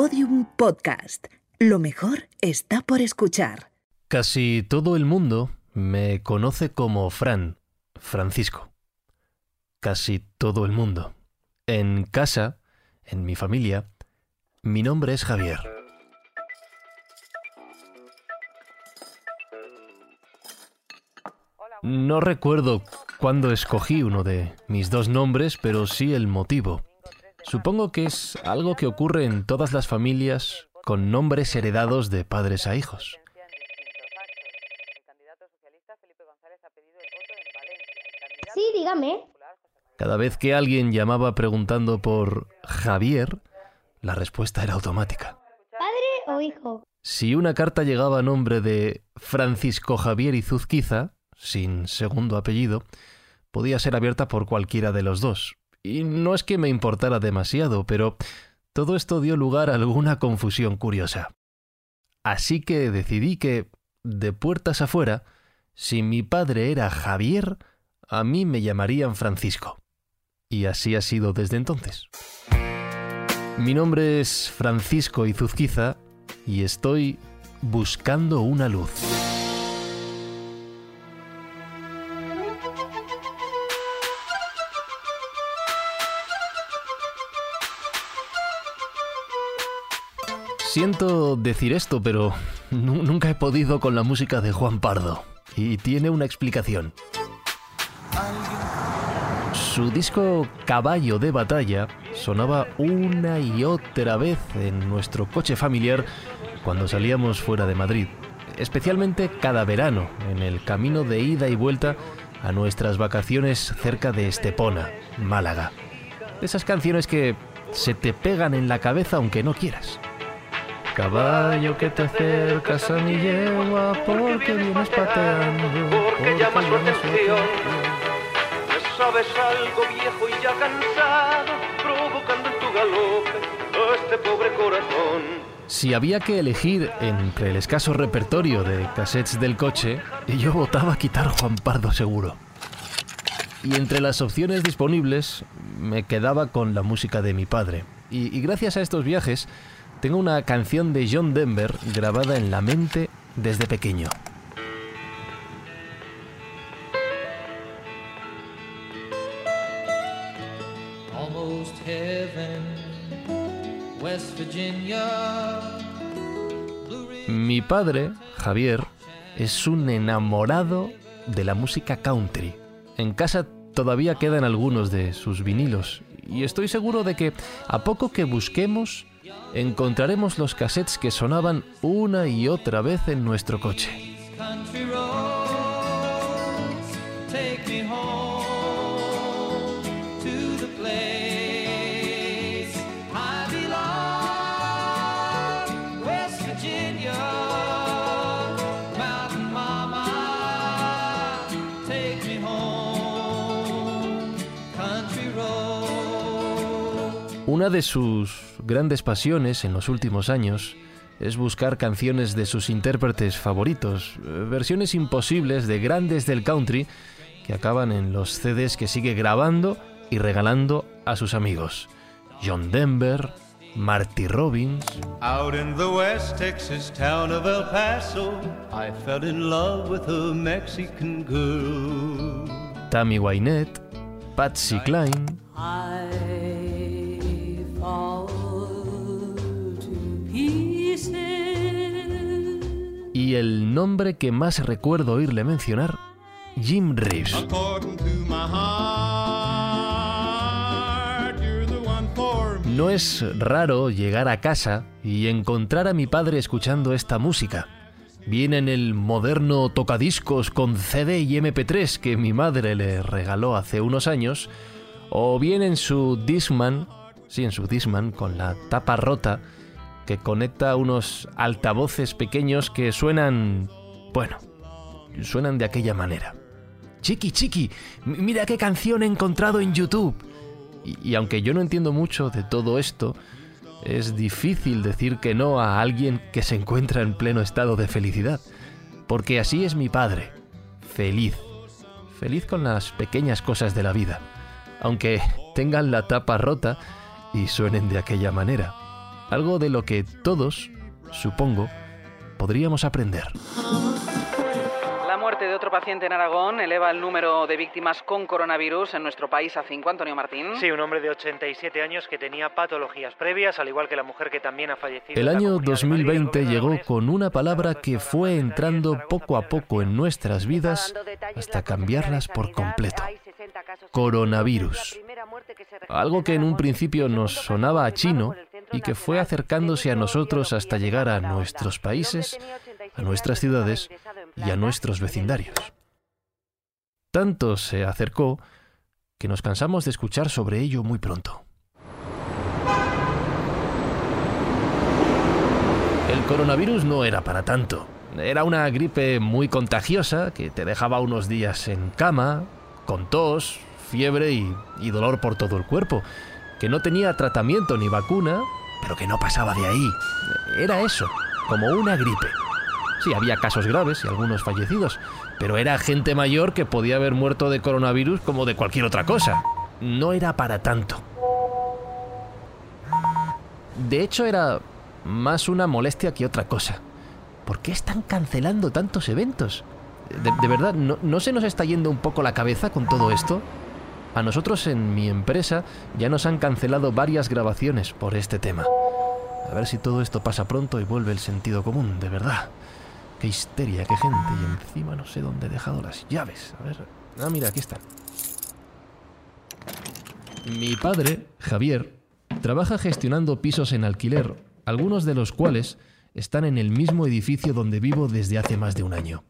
Podium Podcast. Lo mejor está por escuchar. Casi todo el mundo me conoce como Fran, Francisco. Casi todo el mundo. En casa, en mi familia, mi nombre es Javier. No recuerdo cuándo escogí uno de mis dos nombres, pero sí el motivo. Supongo que es algo que ocurre en todas las familias con nombres heredados de padres a hijos. Sí, dígame. Cada vez que alguien llamaba preguntando por Javier, la respuesta era automática. ¿Padre o hijo? Si una carta llegaba a nombre de Francisco Javier Izuzquiza, sin segundo apellido, podía ser abierta por cualquiera de los dos. Y no es que me importara demasiado, pero todo esto dio lugar a alguna confusión curiosa. Así que decidí que, de puertas afuera, si mi padre era Javier, a mí me llamarían Francisco. Y así ha sido desde entonces. Mi nombre es Francisco Izuzquiza y estoy buscando una luz. Siento decir esto, pero nunca he podido con la música de Juan Pardo. Y tiene una explicación. Su disco Caballo de Batalla sonaba una y otra vez en nuestro coche familiar cuando salíamos fuera de Madrid, especialmente cada verano, en el camino de ida y vuelta a nuestras vacaciones cerca de Estepona, Málaga. esas canciones que se te pegan en la cabeza aunque no quieras. Caballo que te acercas a mi yegua porque vienes pateando. Porque llama su atención. sabes algo viejo y ya cansado, provocando en tu galope a este pobre corazón. Si había que elegir entre el escaso repertorio de cassettes del coche, yo votaba quitar Juan Pardo seguro. Y entre las opciones disponibles me quedaba con la música de mi padre. Y, y gracias a estos viajes tengo una canción de John Denver grabada en la mente desde pequeño. Mi padre, Javier, es un enamorado de la música country. En casa todavía quedan algunos de sus vinilos y estoy seguro de que a poco que busquemos encontraremos los cassettes que sonaban una y otra vez en nuestro coche. Una de sus grandes pasiones en los últimos años es buscar canciones de sus intérpretes favoritos, eh, versiones imposibles de grandes del country que acaban en los CDs que sigue grabando y regalando a sus amigos. John Denver, Marty Robbins. Out in the West Texas town of El Paso, I fell in love with a Mexican girl. Tammy Wynette, Patsy Cline. Y el nombre que más recuerdo oírle mencionar, Jim Reeves. No es raro llegar a casa y encontrar a mi padre escuchando esta música. Viene en el moderno tocadiscos con CD y MP3 que mi madre le regaló hace unos años, o bien en su Discman, sí, en su Discman con la tapa rota que conecta unos altavoces pequeños que suenan, bueno, suenan de aquella manera. Chiqui, chiqui, mira qué canción he encontrado en YouTube. Y, y, aunque yo no entiendo mucho de todo esto, es difícil decir que no a alguien que se encuentra en pleno estado de felicidad. Porque así es mi padre, feliz. Feliz con las pequeñas cosas de la vida, aunque tengan la tapa rota y suenen de aquella manera. Algo de lo que todos, supongo, podríamos aprender. La muerte de otro paciente en Aragón eleva el número de víctimas con coronavirus en nuestro país a 5. Antonio Martín. Sí, un hombre de 87 años que tenía patologías previas, al igual que la mujer que también ha fallecido. El año Comunidad de Madrid. 2020 El gobierno llegó con una palabra que fue entrando poco a poco en nuestras vidas hasta cambiarlas por completo. Coronavirus. Algo que en un principio nos sonaba a chino y que fue acercándose a nosotros hasta llegar a nuestros países, a nuestras ciudades y a nuestros vecindarios. Tanto se acercó que nos cansamos de escuchar sobre ello muy pronto. El coronavirus no era para tanto. Era una gripe muy contagiosa que te dejaba unos días en cama, con tos, fiebre y, y dolor por todo el cuerpo, que no tenía tratamiento ni vacuna, pero que no pasaba de ahí. Era eso, como una gripe. Sí, había casos graves y algunos fallecidos, pero era gente mayor que podía haber muerto de coronavirus como de cualquier otra cosa. No era para tanto. De hecho, era más una molestia que otra cosa. ¿Por qué están cancelando tantos eventos? De, verdad, ¿no, ¿no se nos está yendo un poco la cabeza con todo esto? A nosotros en mi empresa ya nos han cancelado varias grabaciones por este tema. A ver si todo esto pasa pronto y vuelve el sentido común, de verdad. Qué histeria, qué gente. Y encima no sé dónde he dejado las llaves. A ver. Ah, mira, aquí están. Mi padre, Javier, trabaja gestionando pisos en alquiler, algunos de los cuales están en el mismo edificio donde vivo desde hace más de un año.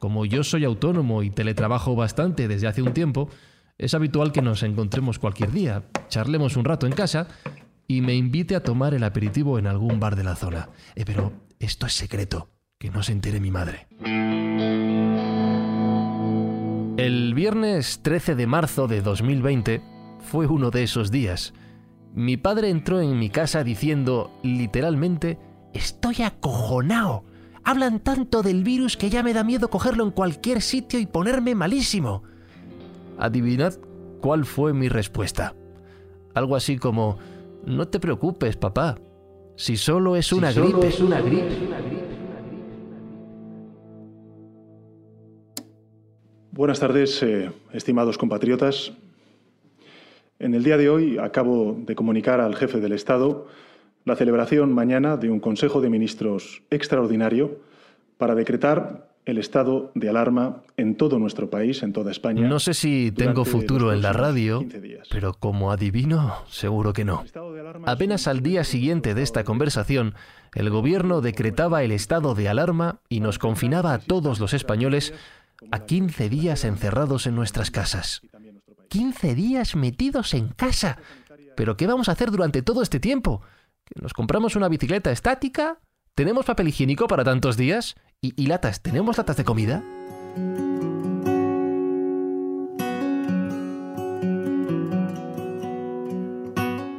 Como yo soy autónomo y teletrabajo bastante desde hace un tiempo, es habitual que nos encontremos cualquier día, charlemos un rato en casa y me invite a tomar el aperitivo en algún bar de la zona. Eh, pero esto es secreto, que no se entere mi madre. El viernes 13 de marzo de 2020 fue uno de esos días. Mi padre entró en mi casa diciendo, literalmente, Estoy acojonao. Hablan tanto del virus que ya me da miedo cogerlo en cualquier sitio y ponerme malísimo. Adivinad cuál fue mi respuesta. Algo así como, no te preocupes, papá. Si solo es una gripe. es una gripe. Buenas tardes, eh, estimados compatriotas. En el día de hoy acabo de comunicar al jefe del Estado la celebración mañana de un Consejo de Ministros extraordinario para decretar el estado de alarma en todo nuestro país, en toda España. No sé si tengo futuro en la radio, 15 días. pero como adivino, seguro que no. Apenas al día siguiente de esta conversación, el gobierno decretaba el estado de alarma y nos confinaba a todos los españoles a 15 días encerrados en nuestras casas. 15 días metidos en casa. ¿Pero qué vamos a hacer durante todo este tiempo? ¿Que ¿Nos compramos una bicicleta estática? ¿Tenemos papel higiénico para tantos días? ¿Y, latas? ¿Tenemos latas de comida?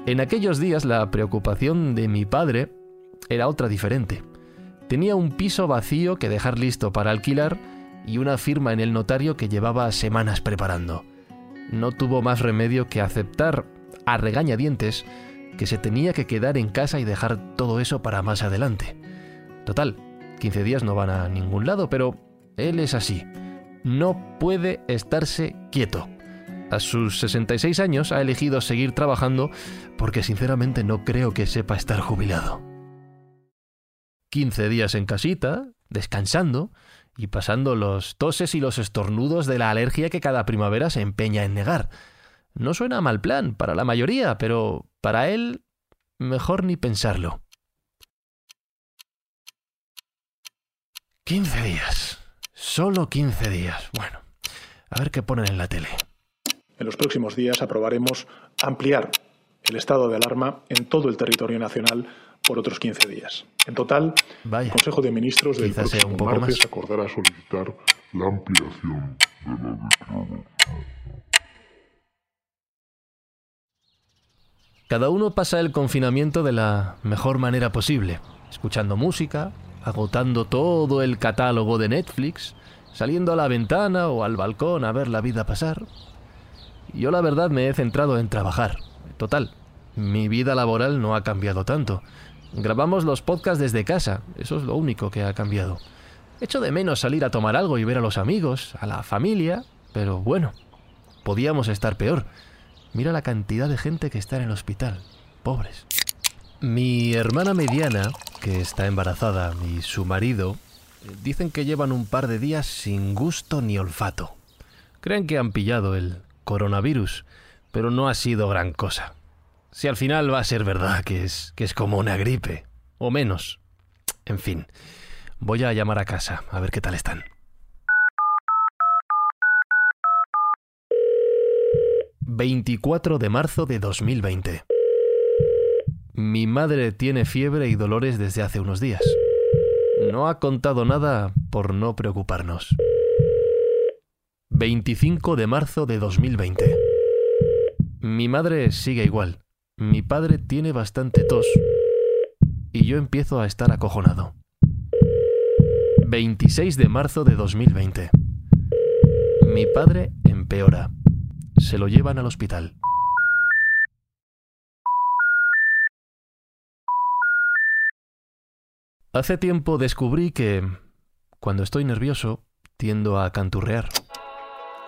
En aquellos días la preocupación de mi padre era otra diferente. Tenía un piso vacío que dejar listo para alquilar y una firma en el notario que llevaba semanas preparando. No tuvo más remedio que aceptar a regañadientes que se tenía que quedar en casa y dejar todo eso para más adelante. Total, 15 días no van a ningún lado, pero él es así. No puede estarse quieto. A sus 66 años ha elegido seguir trabajando porque sinceramente no creo que sepa estar jubilado. 15 días en casita, descansando y pasando los toses y los estornudos de la alergia que cada primavera se empeña en negar. No suena mal plan para la mayoría, pero para él mejor ni pensarlo. 15 días. Solo 15 días. Bueno, a ver qué ponen en la tele. En los próximos días aprobaremos ampliar el estado de alarma en todo el territorio nacional por otros 15 días. En total, Vaya. el Consejo de Ministros del Quizás próximo un poco martes más. acordará solicitar la ampliación de la declaración. Cada uno pasa el confinamiento de la mejor manera posible, escuchando música, agotando todo el catálogo de Netflix, saliendo a la ventana o al balcón a ver la vida pasar. Yo la verdad me he centrado en trabajar. Total, mi vida laboral no ha cambiado tanto. Grabamos los podcasts desde casa, eso es lo único que ha cambiado. Echo de menos salir a tomar algo y ver a los amigos, a la familia, pero bueno, podíamos estar peor. Mira la cantidad de gente que está en el hospital, pobres. Mi hermana mediana, que está embarazada, y su marido, dicen que llevan un par de días sin gusto ni olfato. Creen que han pillado el coronavirus, pero no ha sido gran cosa. Si al final va a ser verdad que es, que es como una gripe, o menos. En fin, voy a llamar a casa a ver qué tal están. ...24 de marzo de 2020. Mi madre tiene fiebre y dolores desde hace unos días. No ha contado nada por no preocuparnos. 25 de marzo de 2020. Mi madre sigue igual. Mi padre tiene bastante tos. Y yo empiezo a estar acojonado. 26 de marzo de 2020. Mi padre empeora. Se lo llevan al hospital. Hace tiempo descubrí que, cuando estoy nervioso, tiendo a canturrear,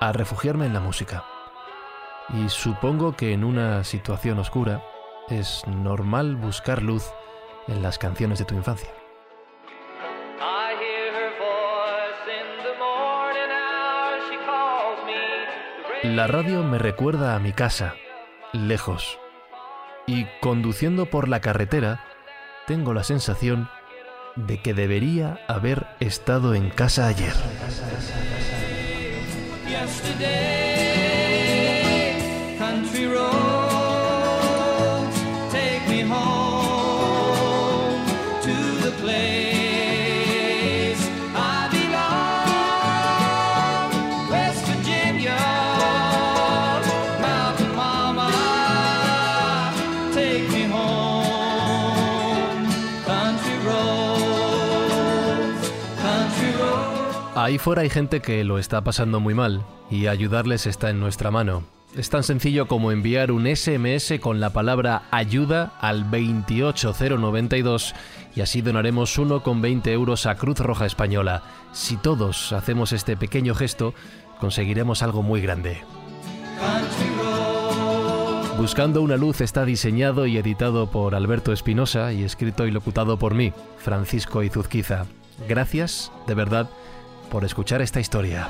a refugiarme en la música. Y supongo que en una situación oscura es normal buscar luz en las canciones de tu infancia. La radio me recuerda a mi casa, lejos. Y conduciendo por la carretera, tengo la sensación de que debería haber estado en casa ayer. Ahí fuera hay gente que lo está pasando muy mal y ayudarles está en nuestra mano. Es tan sencillo como enviar un SMS con la palabra ayuda al 28092 y así donaremos 1,20 euros a Cruz Roja Española. Si todos hacemos este pequeño gesto, conseguiremos algo muy grande. Buscando una luz está diseñado y editado por Alberto Espinosa y escrito y locutado por mí, Francisco Izuzquiza. Gracias, de verdad, por escuchar esta historia.